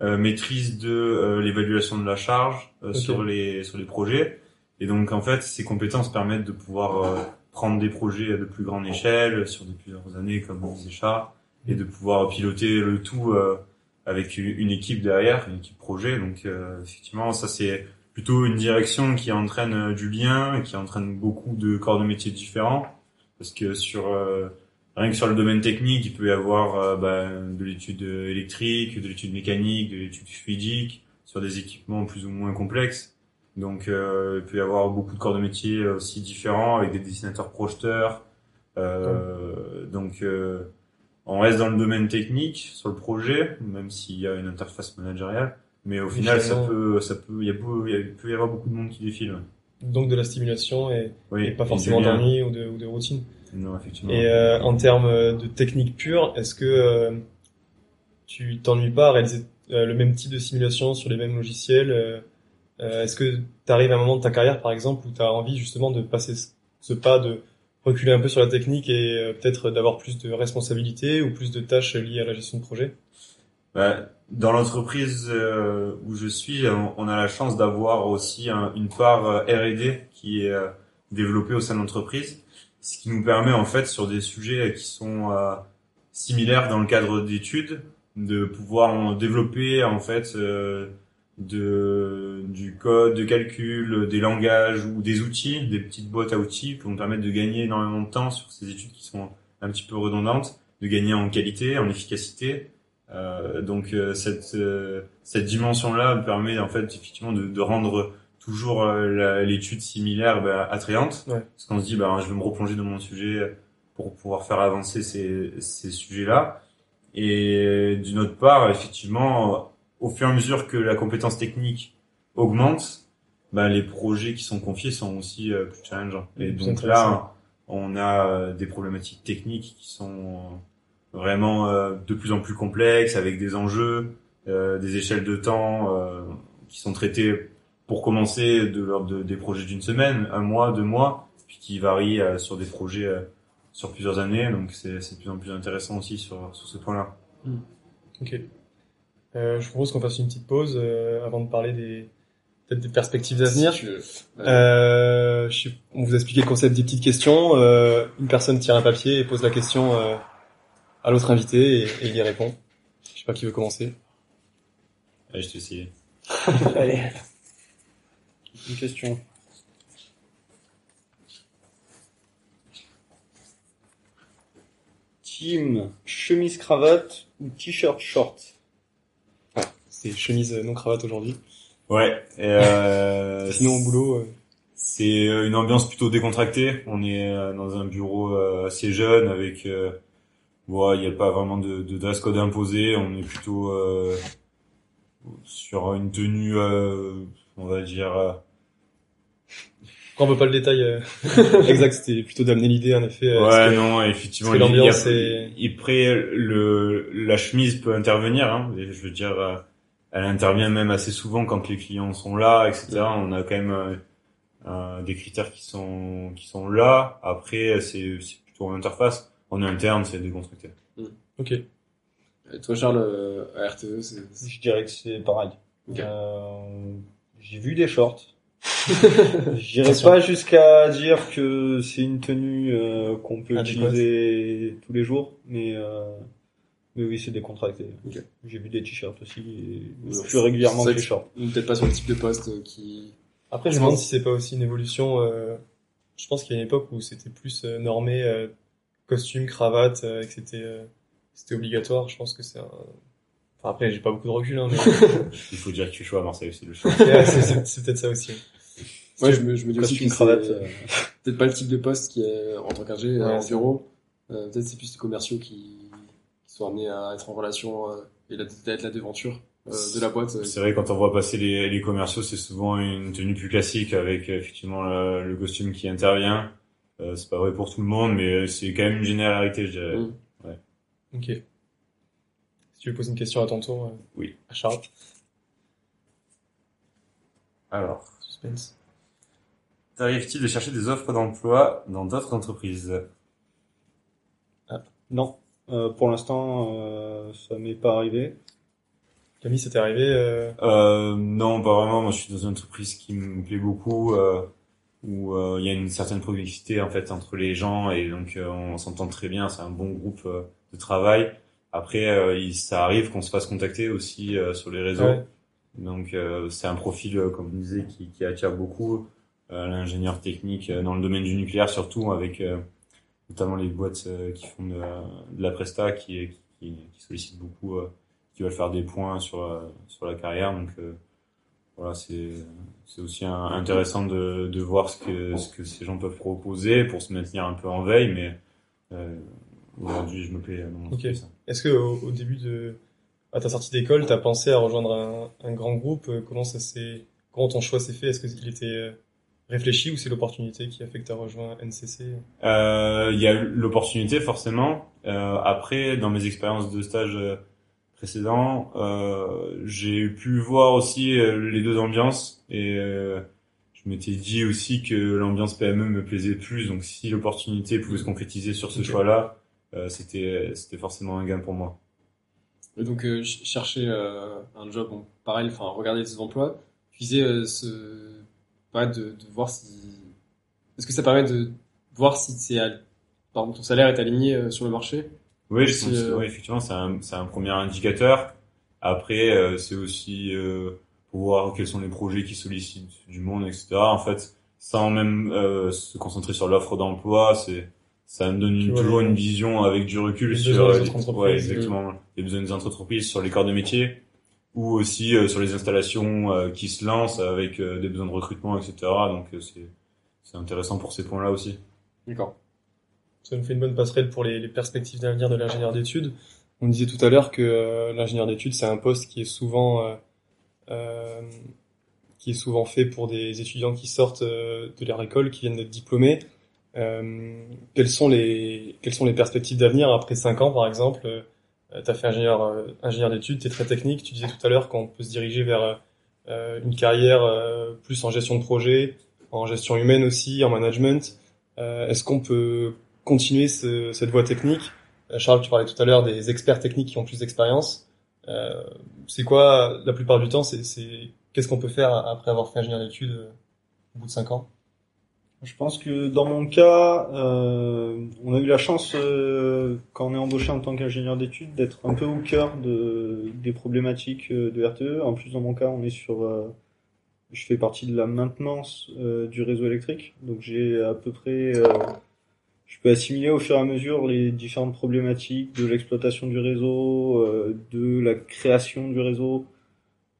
S2: euh, maîtrise de euh, l'évaluation de la charge euh,
S4: Ok.
S2: sur les sur les projets. Et donc en fait, ces compétences permettent de pouvoir euh, prendre des projets de plus grande échelle sur des plusieurs années, comme disait Char, et de pouvoir piloter le tout euh, avec une équipe derrière, une équipe projet. Donc euh, effectivement, ça c'est plutôt une direction qui entraîne euh, du lien, et qui entraîne beaucoup de corps de métiers différents, parce que sur euh, rien que sur le domaine technique, il peut y avoir euh, bah, de l'étude électrique, de l'étude mécanique, de l'étude fluidique, sur des équipements plus ou moins complexes. Donc euh, il peut y avoir beaucoup de corps de métiers aussi différents, avec des dessinateurs projeteurs. Euh, Donc euh, on reste dans le domaine technique sur le projet, même s'il y a une interface managériale. Mais au final, ça peut, ça peut, il y a beau- il y a- il peut y avoir beaucoup de monde qui défile.
S4: Donc de la stimulation et,
S2: Oui,
S4: et pas forcément d'ennui ou de, ou de routine.
S2: Non, effectivement.
S4: Et euh, en termes de technique pure, est-ce que euh, tu t'ennuies pas à réaliser euh, le même type de simulation sur les mêmes logiciels Est-ce que tu arrives à un moment de ta carrière, par exemple, où tu as envie justement de passer ce, ce pas, de reculer un peu sur la technique et peut-être d'avoir plus de responsabilités ou plus de tâches liées à la gestion de projet?
S2: Bah, dans l'entreprise euh, où je suis, on, a la chance d'avoir aussi un- une part euh, R&D qui est euh, développée au sein de l'entreprise, ce qui nous permet en fait sur des sujets qui sont similaires dans le cadre d'études de pouvoir développer en fait du code de calcul, des langages ou des outils, des petites boîtes à outils pour nous permettre de gagner énormément de temps sur ces études qui sont un petit peu redondantes, de gagner en qualité, en efficacité. Euh, donc euh, cette euh, cette dimension là permet en fait effectivement de, de rendre toujours euh, l'étude similaire bah, attrayante.
S4: Ouais.
S2: parce qu'on se dit bah je vais me replonger dans mon sujet pour pouvoir faire avancer ces ces sujets là et d'une autre part effectivement au fur et à mesure que la compétence technique augmente bah, les projets qui sont confiés sont aussi euh, plus challengeants. Et donc là on a des problématiques techniques qui sont euh, vraiment euh, de plus en plus complexes avec des enjeux, euh, des échelles de temps euh, qui sont traitées pour commencer de l'ordre de- des projets d'une semaine, un mois, deux mois, puis qui varient euh, sur des projets euh, sur plusieurs années. Donc c'est c'est de plus en plus intéressant aussi sur, sur ce point-là.
S4: Ok. Euh, je propose qu'on fasse une petite pause euh, avant de parler des peut-être des perspectives d'avenir.
S1: Si.
S4: Euh, je sais- on vous a expliqué le concept des petites questions. Euh, une personne tire un papier et pose la question euh, à l'autre invité et, et il y répond. Je sais pas qui veut commencer.
S2: Allez, je te essayer.
S3: Allez. Une question. Team, chemise cravate ou t-shirt short?
S4: C'est chemise euh, non cravate aujourd'hui.
S2: Ouais. et, euh,
S4: Sinon au boulot. euh,
S2: C'est euh, une ambiance plutôt décontractée. On est euh, dans un bureau euh, assez jeune avec, bon, il n'y a pas vraiment de, de dress code imposé. On est plutôt euh, sur une tenue, euh, on va dire. euh,
S4: Quand on veut pas le détail euh, exact, c'était plutôt d'amener l'idée en effet. euh,
S2: ouais, non, effectivement.
S4: l'ambiance est-
S2: Et après, le la chemise peut intervenir. Hein, je veux dire, euh, elle intervient même assez souvent quand les clients sont là, etc. On a quand même euh, euh, des critères qui sont qui sont là. Après, c'est c'est plutôt en interface. En interne, c'est déconstructé.
S4: Ok.
S1: Et toi, Charles, euh, à RTE, c'est... c'est-
S3: Je dirais que c'est pareil.
S1: Ok.
S3: Euh, J'ai vu des shorts. J'irai pas jusqu'à dire que c'est une tenue euh, qu'on peut
S4: Adéquate.
S3: utiliser tous les jours, mais euh, mais oui, c'est décontracté.
S1: Ok.
S3: J'ai vu des t-shirts aussi, et plus régulièrement que les shorts.
S1: Peut-être pas sur le type de poste euh, qui...
S4: Après, je me demande si c'est pas aussi une évolution. euh, je pense qu'il y a une époque où c'était plus normé, euh, costume, cravate, euh, et que c'était euh, c'était obligatoire. Je pense que c'est un. Enfin, après, j'ai pas beaucoup de recul, hein, mais
S2: Il faut dire que tu choisis à Marseille aussi le choix.
S4: Ouais, c'est c'est- c'est peut-être ça aussi.
S1: Ouais, je me, je me dis aussi
S3: Costume
S1: que
S3: cravate.
S1: c'est
S3: euh,
S1: peut-être pas le type de poste qui est en tant qu'ingé
S4: Ouais,
S1: en
S4: c'est
S1: bureau. Euh, peut-être c'est plus les commerciaux qui, qui sont amenés à être en relation euh, et la, être la devanture euh, de la boîte. euh,
S2: C'est vrai, quand on voit passer les, les commerciaux, c'est souvent une tenue plus classique avec effectivement le, le costume qui intervient. Euh, c'est pas vrai pour tout le monde, mais c'est quand même une généralité, je dirais.
S1: Mm.
S4: Ok. Si tu veux poser une question à ton tour, euh,
S2: Oui.
S4: à Charles.
S2: Alors,
S4: Suspense.
S2: t'arrive-t-il de chercher des offres d'emploi dans d'autres entreprises?
S3: Non, Euh, pour l'instant, euh, ça m'est pas arrivé.
S4: Camille, ça t'est arrivé euh,
S2: euh, Non, pas vraiment. Moi, je suis dans une entreprise qui me plaît beaucoup, euh, où euh, il y a une certaine proximité en fait entre les gens et donc euh, on s'entend très bien. C'est un bon groupe euh, de travail. Après, euh, il, ça arrive qu'on se fasse contacter aussi euh, sur les réseaux.
S4: Ouais.
S2: Donc euh, c'est un profil, comme on disait, qui, qui attire beaucoup euh, l'ingénieur technique euh, dans le domaine du nucléaire, surtout avec euh, notamment les boîtes euh, qui font de, de la presta, qui, qui, qui sollicitent beaucoup, euh, qui veulent faire des points sur sur la carrière. Donc euh, voilà, c'est c'est aussi un- intéressant de, de voir ce que ce que ces gens peuvent proposer pour se maintenir un peu en veille, mais euh, aujourd'hui je me plais dans
S4: Ok. Est-ce que au, au début de à ta sortie d'école, t'as pensé à rejoindre un, un grand groupe? Euh, Comment ça s'est comment ton choix s'est fait? Est-ce qu'il était euh, réfléchi ou c'est l'opportunité qui a fait que t'as rejoint NCC
S2: Euh, Il y a l'opportunité forcément. Euh, après, dans mes expériences de stage précédents, euh, j'ai pu voir aussi euh, les deux ambiances et euh, je m'étais dit aussi que l'ambiance PME me plaisait plus. Donc, si l'opportunité pouvait se concrétiser sur ce choix-là, c'était c'était forcément un gain pour moi.
S1: Et donc ch- chercher un job, bon, pareil, enfin regarder des emplois, tu disais ce, pareil, de, de voir si, est-ce que ça permet de voir si c'est, ton salaire est aligné sur le marché?
S2: Oui, je
S1: C'est,
S2: pense que,
S1: euh,
S2: oui, effectivement, c'est un, c'est un premier indicateur. Après, euh, c'est aussi euh, pour voir quels sont les projets qui sollicitent du monde, etc. En fait, sans même euh, se concentrer sur l'offre d'emploi, c'est ça me donne
S4: Tu
S2: une-
S4: vois
S2: toujours
S4: les-
S2: une vision avec du recul
S4: les
S2: sur
S4: besoins des
S2: euh,
S4: entreprises,
S2: ouais, exactement, les besoins des entreprises, sur les corps de métier, ou aussi euh, sur les installations euh, qui se lancent avec euh, des besoins de recrutement, etc. Donc euh, c'est c'est intéressant pour ces points-là aussi.
S1: D'accord.
S4: Ça nous fait une bonne passerelle pour les, perspectives d'avenir de l'ingénieur d'études. On disait tout à l'heure que euh, l'ingénieur d'études, c'est un poste qui est souvent euh, euh, qui est souvent fait pour des étudiants qui sortent de leur école, qui viennent d'être diplômés. Quelles sont les quelles sont les perspectives d'avenir après cinq ans, par exemple? Tu as fait ingénieur ingénieur d'études, tu es très technique. Tu disais tout à l'heure qu'on peut se diriger vers une carrière plus en gestion de projet, en gestion humaine aussi, en management. Est-ce qu'on peut continuer ce- cette voie technique Euh, Charles, tu parlais tout à l'heure des experts techniques qui ont plus d'expérience. Euh, c'est quoi, la plupart du temps, c'est qu'est-ce qu'on peut faire après avoir fait ingénieur d'études euh, au bout de cinq ans?
S3: Je pense que dans mon cas, euh, on a eu la chance, euh, quand on est embauché en tant qu'ingénieur d'études, d'être un peu au cœur de, des problématiques euh, de RTE. En plus, dans mon cas, on est sur, je fais partie de la maintenance du réseau électrique, donc j'ai à peu près, je peux assimiler au fur et à mesure les différentes problématiques de l'exploitation du réseau, euh, de la création du réseau,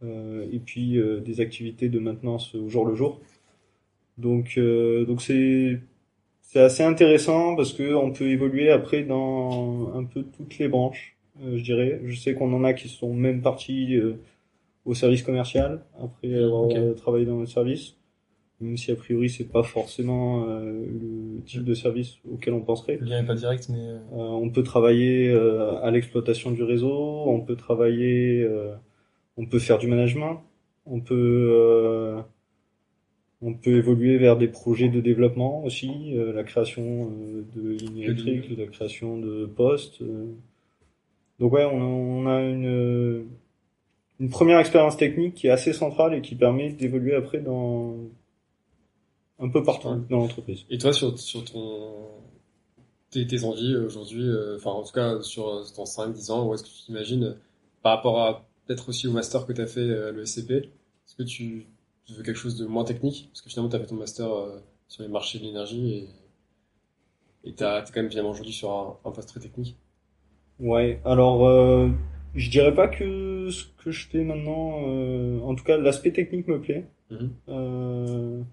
S3: euh, et puis euh, des activités de maintenance au jour le jour. Donc, euh, donc c'est c'est assez intéressant parce que on peut évoluer après dans un peu toutes les branches, euh, je dirais. Je sais qu'on en a qui sont même partis euh, au service commercial après avoir travaillé dans le service, même si a priori c'est pas forcément euh, le type de service auquel on penserait.
S4: Le lien est pas direct, mais euh,
S3: Euh, on peut travailler euh, à l'exploitation du réseau, on peut travailler, euh, on peut faire du management, on peut, euh, on peut évoluer vers des projets de développement aussi, euh, la création de lignes électriques, la création de postes. Donc ouais, on a, on a une, une première expérience technique qui est assez centrale et qui permet d'évoluer après dans un peu partout
S1: Ouais.
S3: dans l'entreprise.
S1: Et toi, sur, sur ton, tes, tes envies aujourd'hui, euh, enfin, en tout cas, sur euh, dans 5, 10 ans, où est-ce que tu t'imagines, euh, par rapport à, peut-être aussi au master que tu as fait à l'ESCP, est-ce que tu, tu veux quelque chose de moins technique? Parce que finalement, tu as fait ton master euh, sur les marchés de l'énergie et, t'as, t'es quand même finalement aujourd'hui sur un, un poste très technique.
S3: Ouais, alors euh, je dirais pas que ce que je fais maintenant, en tout cas l'aspect technique me plaît.
S1: Mhm.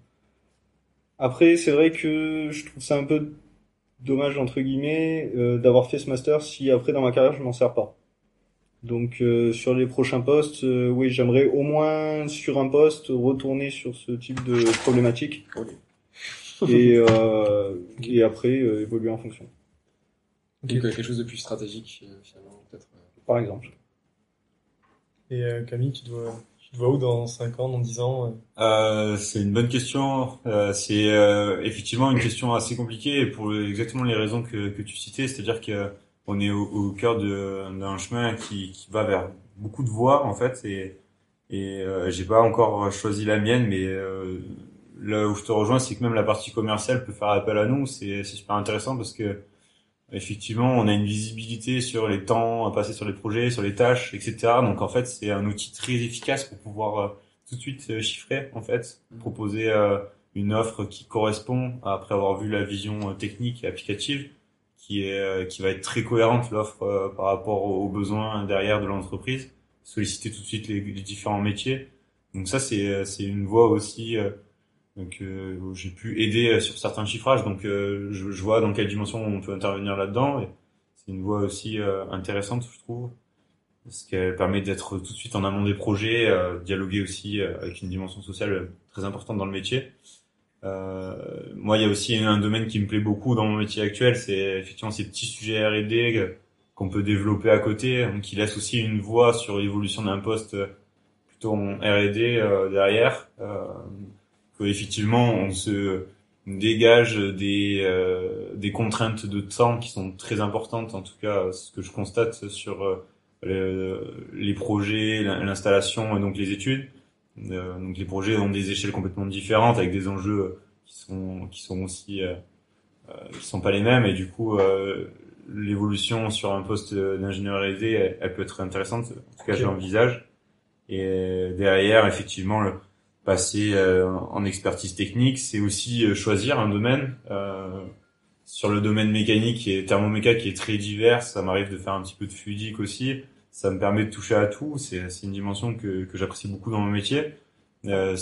S3: Après, c'est vrai que je trouve ça un peu dommage entre guillemets euh, d'avoir fait ce master si après dans ma carrière je m'en sers pas. Donc euh, sur les prochains postes, euh, oui, j'aimerais au moins sur un poste retourner sur ce type de problématique et euh, et après euh, évoluer en fonction.
S1: Donc, euh, quelque chose de plus stratégique, euh, finalement, peut-être. euh.
S3: Par exemple.
S4: Et euh, Camille, tu te vois, tu vois où dans 5 ans, dans 10 ans euh
S2: c'est une bonne question. Euh, c'est euh, effectivement une question assez compliquée pour exactement les raisons que, que tu citais, c'est-à-dire que on est au, au cœur d'un chemin qui, qui va vers beaucoup de voies en fait, et, et euh, j'ai pas encore choisi la mienne, mais euh, là où je te rejoins, c'est que même la partie commerciale peut faire appel à nous. C'est c'est super intéressant parce que effectivement, on a une visibilité sur les temps à passer sur les projets, sur les tâches, etc. Donc en fait, c'est un outil très efficace pour pouvoir euh, tout de suite euh, chiffrer en fait, proposer euh, une offre qui correspond après avoir vu la vision technique et applicative, qui est qui va être très cohérente l'offre par rapport aux, aux besoins derrière de l'entreprise, solliciter tout de suite les, les différents métiers. Donc ça c'est c'est une voie aussi donc euh, j'ai pu aider euh, sur certains chiffrages. Donc euh, je, je vois dans quelle dimension on peut intervenir là-dedans. C'est une voie aussi intéressante je trouve parce qu'elle permet d'être tout de suite en amont des projets, dialoguer aussi avec une dimension sociale très importante dans le métier. Euh, moi, il y a aussi un domaine qui me plaît beaucoup dans mon métier actuel, c'est effectivement ces petits sujets R&D qu'on peut développer à côté, donc qui laisse aussi une voie sur l'évolution d'un poste plutôt en R&D euh, derrière. Euh, effectivement, on se dégage des euh, des contraintes de temps qui sont très importantes, en tout cas, ce que je constate sur euh, les, les projets, l'installation et donc les études. Euh, donc les projets ont des échelles complètement différentes avec des enjeux qui sont qui sont aussi euh, qui sont pas les mêmes et du coup euh, l'évolution sur un poste d'ingénieur R&D elle, elle peut être intéressante en tout cas
S4: Ok.
S2: je l'envisage et derrière effectivement le passer euh, en expertise technique c'est aussi euh, choisir un domaine euh, sur le domaine mécanique et thermoméca qui est très divers ça m'arrive de faire un petit peu de fluidique aussi ça me permet de toucher à tout. C'est une dimension que, que j'apprécie beaucoup dans mon métier. Euh,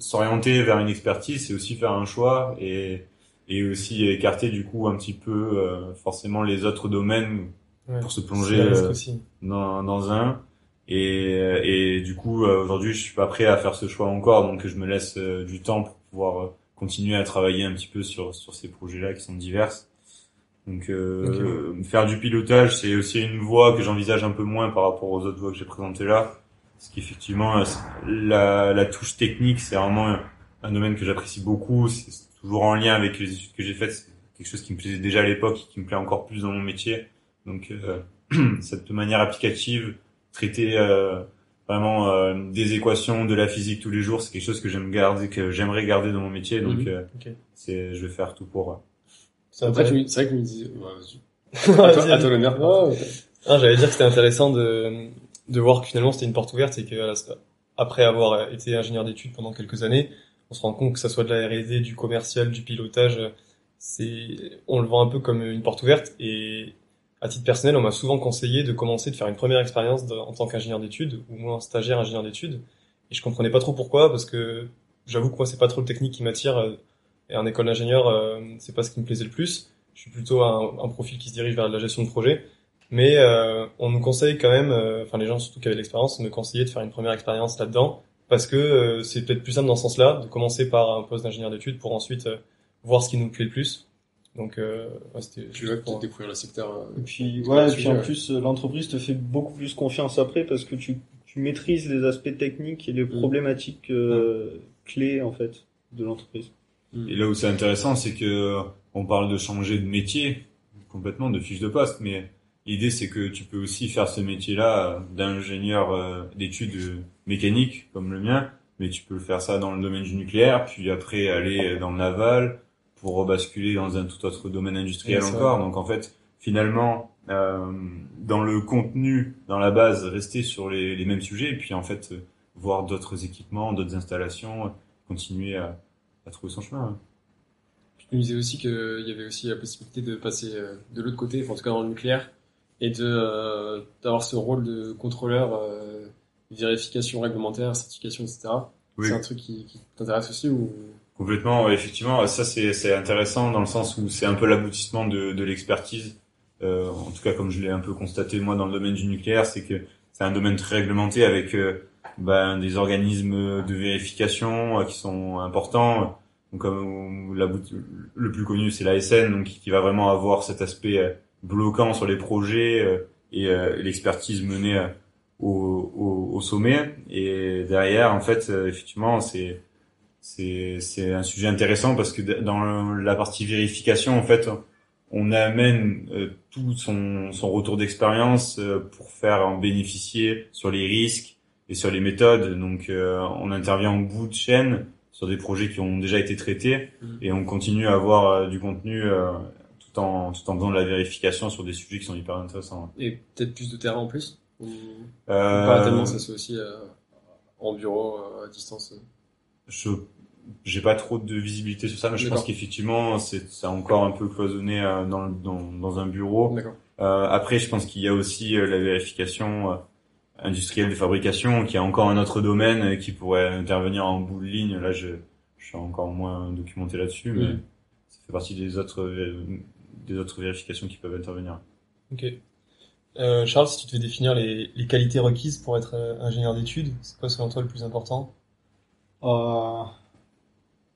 S2: S'orienter vers une expertise, c'est aussi faire un choix et, et aussi écarter du coup un petit peu euh, forcément les autres domaines
S4: Ouais.
S2: pour se plonger euh, dans, dans un. Et, et du coup, euh, aujourd'hui, je suis pas prêt à faire ce choix encore, donc je me laisse euh, du temps pour pouvoir euh, continuer à travailler un petit peu sur, sur ces projets-là qui sont divers. Donc, euh, faire du pilotage, c'est aussi une voie que j'envisage un peu moins par rapport aux autres voies que j'ai présentées là. Parce qu'effectivement, euh, la, la touche technique, c'est vraiment un, un domaine que j'apprécie beaucoup. C'est toujours en lien avec les études que j'ai faites. C'est quelque chose qui me plaisait déjà à l'époque et qui me plaît encore plus dans mon métier. Donc, euh, cette manière applicative, traiter euh, vraiment euh, des équations, de la physique tous les jours, c'est quelque chose que j'aime garder, que j'aimerais garder dans mon métier. Donc,
S1: Mhm.
S2: euh,
S4: Ok.
S2: c'est, je vais faire tout pour. euh,
S4: C'est intéressant.
S1: tu, c'est vrai que me ouais, vas-y. à toi, à toi l'honneur.
S4: J'allais dire que c'était intéressant de, de voir que finalement c'était une porte ouverte et que voilà, après avoir été ingénieur d'études pendant quelques années, on se rend compte que ça soit de la R&D, du commercial, du pilotage, c'est, on le voit un peu comme une porte ouverte et à titre personnel, on m'a souvent conseillé de commencer de faire une première expérience en tant qu'ingénieur d'études ou moins stagiaire ingénieur d'études et je comprenais pas trop pourquoi parce que j'avoue que moi c'est pas trop le technique qui m'attire euh, et en école d'ingénieur euh, c'est pas ce qui me plaisait le plus. Je suis plutôt un, profil qui se dirige vers la gestion de projet. Mais euh, on nous conseille quand même, euh, enfin les gens surtout qui avaient l'expérience, me conseillaient de faire une première expérience là-dedans, parce que c'est peut-être plus simple dans ce sens-là, de commencer par un poste d'ingénieur d'études pour ensuite voir ce qui nous plaît le plus. Donc euh, ouais, c'était
S1: Tu vas peut-être découvrir le secteur. euh,
S3: Et puis,
S1: un
S3: et puis en
S1: ouais.
S3: plus, euh, l'entreprise te fait beaucoup plus confiance après parce que tu, tu maîtrises les aspects techniques et les problématiques euh, clés, en fait, de l'entreprise.
S2: Et là où c'est intéressant, c'est que on parle de changer de métier complètement, de fiche de poste, mais l'idée c'est que tu peux aussi faire ce métier-là euh, d'ingénieur d'études mécaniques comme le mien, mais tu peux faire ça dans le domaine du nucléaire, puis après aller dans le naval pour rebasculer dans un tout autre domaine industriel encore. Donc en fait, finalement, euh, dans le contenu, dans la base, rester sur les, les mêmes sujets, et puis en fait euh, voir d'autres équipements, d'autres installations, continuer à, à trouver son chemin. hein.
S1: Tu me disais aussi qu'il y avait aussi la possibilité de passer euh, de l'autre côté, enfin, en tout cas dans le nucléaire, et de euh, d'avoir ce rôle de contrôleur, vérification réglementaire, certification, etc.
S2: Oui.
S1: C'est un truc qui, qui t'intéresse aussi ou?
S2: Complètement, effectivement, ça c'est intéressant dans le sens où c'est un peu l'aboutissement de, de l'expertise. Euh, en tout cas, comme je l'ai un peu constaté moi dans le domaine du nucléaire, c'est que c'est un domaine très réglementé avec euh, ben, des organismes de vérification euh, qui sont importants. Donc, comme l'about- le plus connu, c'est l'ASN, donc qui va vraiment avoir cet aspect euh, bloquant sur les projets euh, et euh, l'expertise menée euh, au, au, au sommet. Et derrière, en fait, euh, effectivement, c'est c'est c'est un sujet intéressant parce que dans la partie vérification, en fait, on amène euh, tout son son retour d'expérience euh, pour faire en bénéficier sur les risques et sur les méthodes. Donc, euh, on intervient en bout de chaîne sur des projets qui ont déjà été traités
S1: Mhm.
S2: et on continue à avoir du contenu tout en tout en faisant de la vérification sur des sujets qui sont hyper intéressants.
S1: Et peut-être plus de terrain en plus Ou
S2: Euh,
S1: pas tellement, ça se fait aussi euh, en bureau, à distance
S2: je j'ai pas trop de visibilité sur ça, mais je pense qu'effectivement c'est c'est encore un peu cloisonné euh, dans dans dans un bureau.
S1: D'accord.
S2: Euh, après, je pense qu'il y a aussi euh, la vérification euh, industrielle de fabrication, qui est encore un autre domaine euh, qui pourrait intervenir en bout de ligne. Là, je je suis encore moins documenté là-dessus, mais
S1: Mhm.
S2: ça fait partie des autres des autres vérifications qui peuvent intervenir.
S4: Ok. Euh, Charles, si tu devais définir les, les qualités requises pour être euh, ingénieur d'études, c'est quoi selon toi le plus important?
S3: Euh,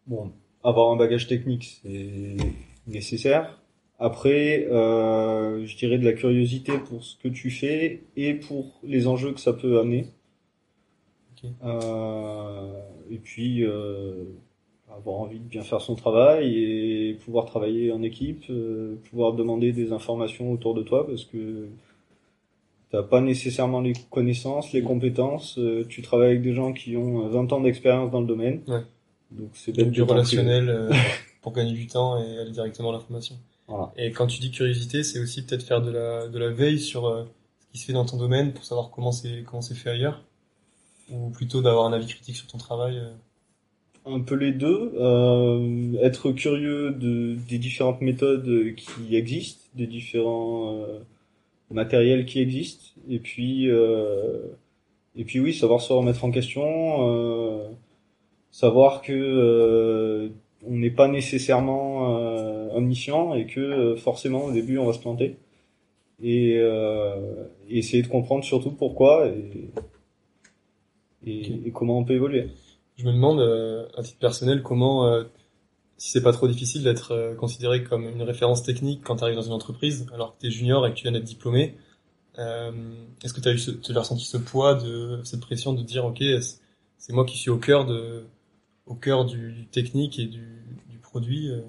S3: bon, avoir un bagage technique, c'est nécessaire. Après, euh, je dirais de la curiosité pour ce que tu fais et pour les enjeux que ça peut amener.
S4: Ok.
S3: Euh, et puis, euh, avoir envie de bien faire son travail et pouvoir travailler en équipe, euh, pouvoir demander des informations autour de toi parce que t'as pas nécessairement les connaissances, les compétences. euh, tu travailles avec des gens qui ont euh, 20 ans d'expérience dans le domaine.
S4: Ouais.
S3: Donc c'est
S4: du
S3: t'en
S4: relationnel euh, pour gagner du temps et aller directement à l'information.
S3: Voilà.
S4: Et quand tu dis curiosité, c'est aussi peut-être faire de la, de la veille sur euh, ce qui se fait dans ton domaine pour savoir comment c'est comment c'est fait ailleurs ou plutôt d'avoir un avis critique sur ton travail. euh.
S3: Un peu les deux. Euh, être curieux de, des différentes méthodes qui existent, des différents euh, matériels qui existent. Et puis, euh, et puis oui, savoir se remettre en question. Savoir que euh, on n'est pas nécessairement euh, omniscient et que euh, forcément au début on va se planter. Et, euh, et essayer de comprendre surtout pourquoi et, et, comment on peut évoluer.
S4: Je me demande, euh, à titre personnel, comment, euh, si c'est pas trop difficile d'être considéré comme une référence technique quand tu arrives dans une entreprise, alors que tu es junior et que tu viens d'être diplômé, euh, est-ce que tu as eu ce, as ressenti ce poids, de cette pression de dire, ok, c'est moi qui suis au cœur de, au cœur du, du technique et du, du produit, euh,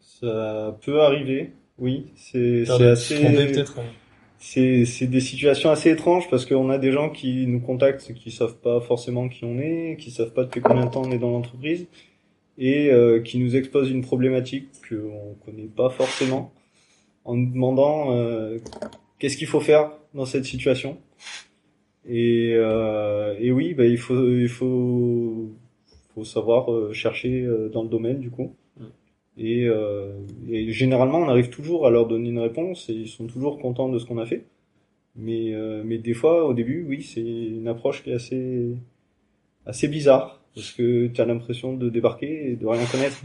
S3: Ça peut arriver, oui. C'est c'est
S4: de se tromper
S3: assez,
S4: peut-être. euh.
S3: c'est c'est des situations assez étranges parce qu'on a des gens qui nous contactent qui savent pas forcément qui on est, qui savent pas depuis combien de temps on est dans l'entreprise et euh, qui nous exposent une problématique qu'on connaît pas forcément en nous demandant euh, qu'est-ce qu'il faut faire dans cette situation. Et, euh, et oui, bah, il faut il faut faut savoir euh, chercher euh, dans le domaine du coup.
S1: Mm.
S3: Et, euh, et généralement, on arrive toujours à leur donner une réponse et ils sont toujours contents de ce qu'on a fait. Mais, mais des fois, au début, oui, c'est une approche qui est assez, assez bizarre parce que tu as l'impression de débarquer et de rien connaître.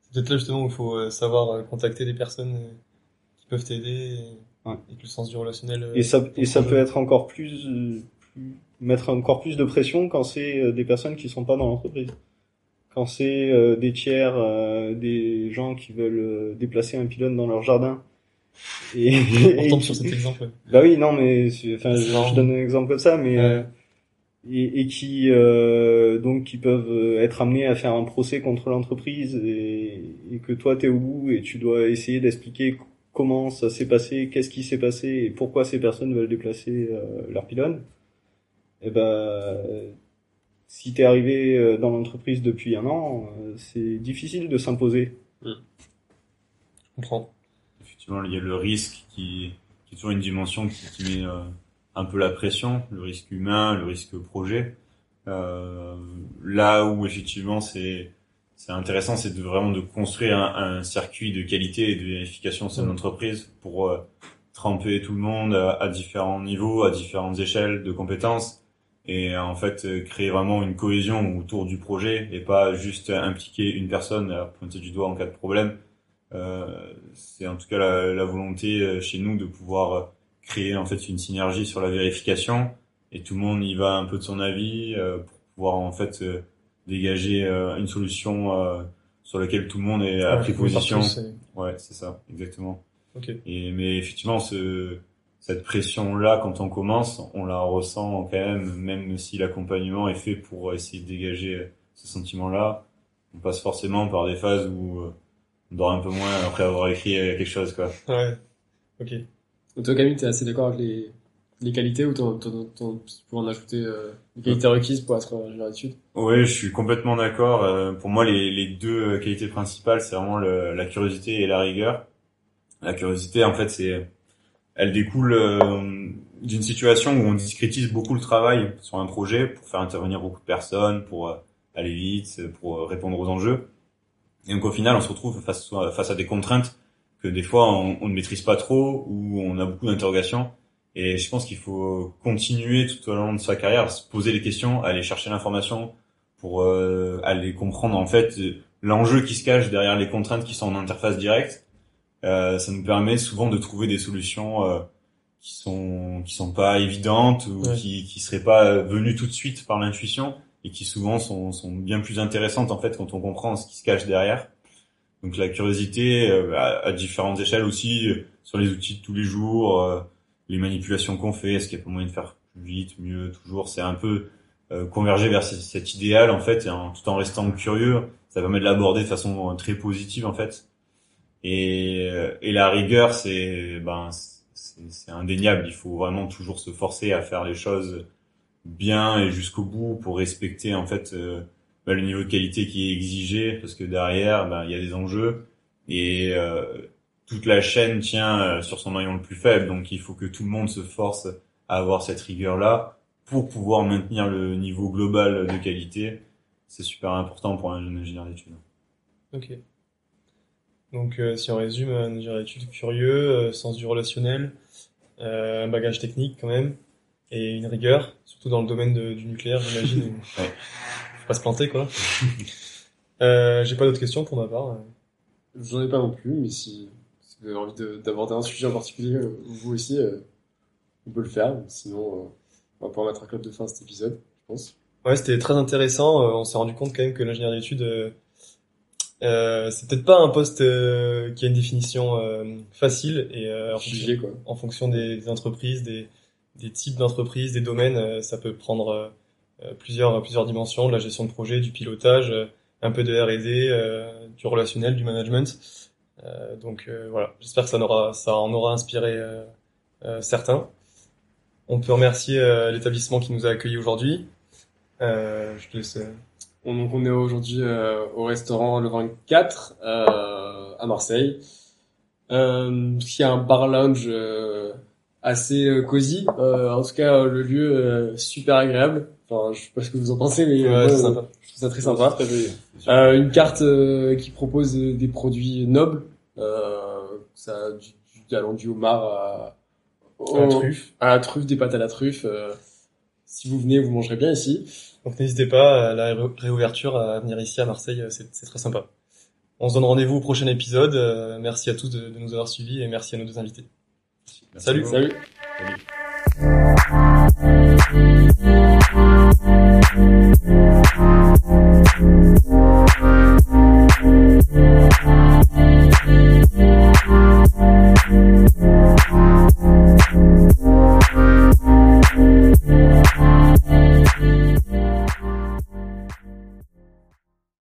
S4: C'est peut-être là justement où il faut savoir contacter des personnes qui peuvent t'aider et,
S3: Ouais.
S4: et que le sens du relationnel.
S3: Et ça, et ça peut être encore plus- mettre encore plus de pression quand c'est euh, des personnes qui sont pas dans l'entreprise. Quand c'est euh, des tiers, euh, des gens qui veulent euh, déplacer un pylône dans leur jardin. Et,
S4: On
S3: et
S4: tombe sur cet exemple.
S3: Bah oui, non, mais enfin, je, donne un exemple comme ça, mais
S4: Ouais.
S3: euh, et, et qui euh, donc qui peuvent être amenés à faire un procès contre l'entreprise et, et que toi t'es au bout et tu dois essayer d'expliquer comment ça s'est passé, qu'est-ce qui s'est passé et pourquoi ces personnes veulent déplacer euh, leur pylône. Et ben euh, si t'es arrivé euh, dans l'entreprise depuis un an, euh, c'est difficile de s'imposer.
S4: Je comprends.
S2: Effectivement, il y a le risque qui, qui est toujours une dimension qui, qui met euh, un peu la pression, le risque humain, le risque projet. Euh, là où effectivement c'est c'est intéressant, c'est de vraiment de construire un, un circuit de qualité et de vérification au sein de
S4: Mm.
S2: l'entreprise pour euh, tremper tout le monde à, à différents niveaux, à différentes échelles de compétences et en fait euh, créer vraiment une cohésion autour du projet et pas juste impliquer une personne à pointer du doigt en cas de problème. Euh, c'est en tout cas la, la, volonté euh, chez nous de pouvoir créer en fait une synergie sur la vérification et tout le monde y va un peu de son avis euh, pour pouvoir en fait dégager une solution sur laquelle tout le monde est à pris position. Ouais, c'est ça, exactement.
S4: Okay.
S2: Et mais effectivement, ce cette pression-là, quand on commence, on la ressent quand même, même si l'accompagnement est fait pour essayer de dégager ce sentiment-là. On passe forcément par des phases où euh, on dort un peu moins après avoir écrit quelque chose, quoi.
S4: Ouais. Ok.
S1: Donc toi, Camille, t'es assez d'accord avec les, les qualités ou t'en, pour en ajouter euh, les qualités requises pour être ingénieur d'études?
S2: Oui, je suis complètement d'accord. Euh, pour moi, les, les deux qualités principales, c'est vraiment le, la curiosité et la rigueur. La curiosité, en fait, c'est elle découle euh, d'une situation où on discrétise beaucoup le travail sur un projet pour faire intervenir beaucoup de personnes, pour euh, aller vite, pour euh, répondre aux enjeux. Et donc au final, on se retrouve face, à des contraintes que des fois on, on ne maîtrise pas trop ou on a beaucoup d'interrogations. Et je pense qu'il faut continuer tout au long de sa carrière, à se poser les questions, aller chercher l'information pour aller comprendre en fait l'enjeu qui se cache derrière les contraintes qui sont en interface directe euh, ça nous permet souvent de trouver des solutions euh, qui sont qui sont pas évidentes ou qui qui seraient pas venues tout de suite par l'intuition et qui souvent sont sont bien plus intéressantes en fait quand on comprend ce qui se cache derrière. Donc la curiosité euh, à, à, différentes échelles aussi sur les outils de tous les jours, les manipulations qu'on fait, est-ce qu'il y a pas moyen de faire plus vite, mieux, toujours, c'est un peu converger vers cet idéal en fait, et en, tout en restant curieux, ça permet de l'aborder de façon très positive en fait et, euh, et la rigueur, c'est ben c'est indéniable. Il faut vraiment toujours se forcer à faire les choses bien et jusqu'au bout pour respecter en fait euh, ben, le niveau de qualité qui est exigé, parce que derrière, ben il y a des enjeux et euh, toute la chaîne tient sur son maillon le plus faible. Donc il faut que tout le monde se force à avoir cette rigueur là pour pouvoir maintenir le niveau global de qualité. C'est super important pour un ingénieur d'études.
S4: Ok. Donc, euh, si on résume, un ingénieur d'études curieux, euh, sens du relationnel, euh, un bagage technique quand même, et une rigueur, surtout dans le domaine de, du nucléaire, j'imagine. ouais. Faut pas se planter, quoi. euh, J'ai pas d'autres questions pour ma part.
S1: J'en ai pas non plus, mais si, si vous avez envie d'aborder un sujet en particulier, vous aussi, on peut le faire. Sinon, on va pouvoir mettre un club de fin à cet épisode, je pense.
S4: Ouais, c'était très intéressant. on s'est rendu compte quand même que l'ingénieur d'études euh, c'est peut-être pas un poste euh, qui a une définition euh, facile et en, fonction, quoi. en, fonction, des, entreprises, des, des types d'entreprises, des domaines, ça peut prendre plusieurs plusieurs dimensions, de la gestion de projet, du pilotage, un peu de R&D, du relationnel, du management. donc voilà, j'espère que ça en aura ça en aura inspiré certains. On peut remercier l'établissement qui nous a accueillis aujourd'hui. je te laisse
S1: on, donc on est aujourd'hui euh, au restaurant Le 24 euh, à Marseille. Euh, y a un bar lounge euh, assez euh, cosy. en tout cas, le lieu super agréable. Enfin, je sais pas ce que vous en pensez, mais
S4: ouais, sympa.
S1: je trouve ça très sympa. une carte qui propose des produits nobles. ça du, du, allant du homard à,
S4: à la truffe,
S1: à la truffe, des pâtes à la truffe. si vous venez, vous mangerez bien ici.
S4: Donc n'hésitez pas, à la réouverture, à venir ici à Marseille, c'est très sympa. On se donne rendez-vous au prochain épisode. Euh, merci à tous de, nous avoir suivis et merci à nos deux invités.
S1: Salut.
S2: Salut. Salut.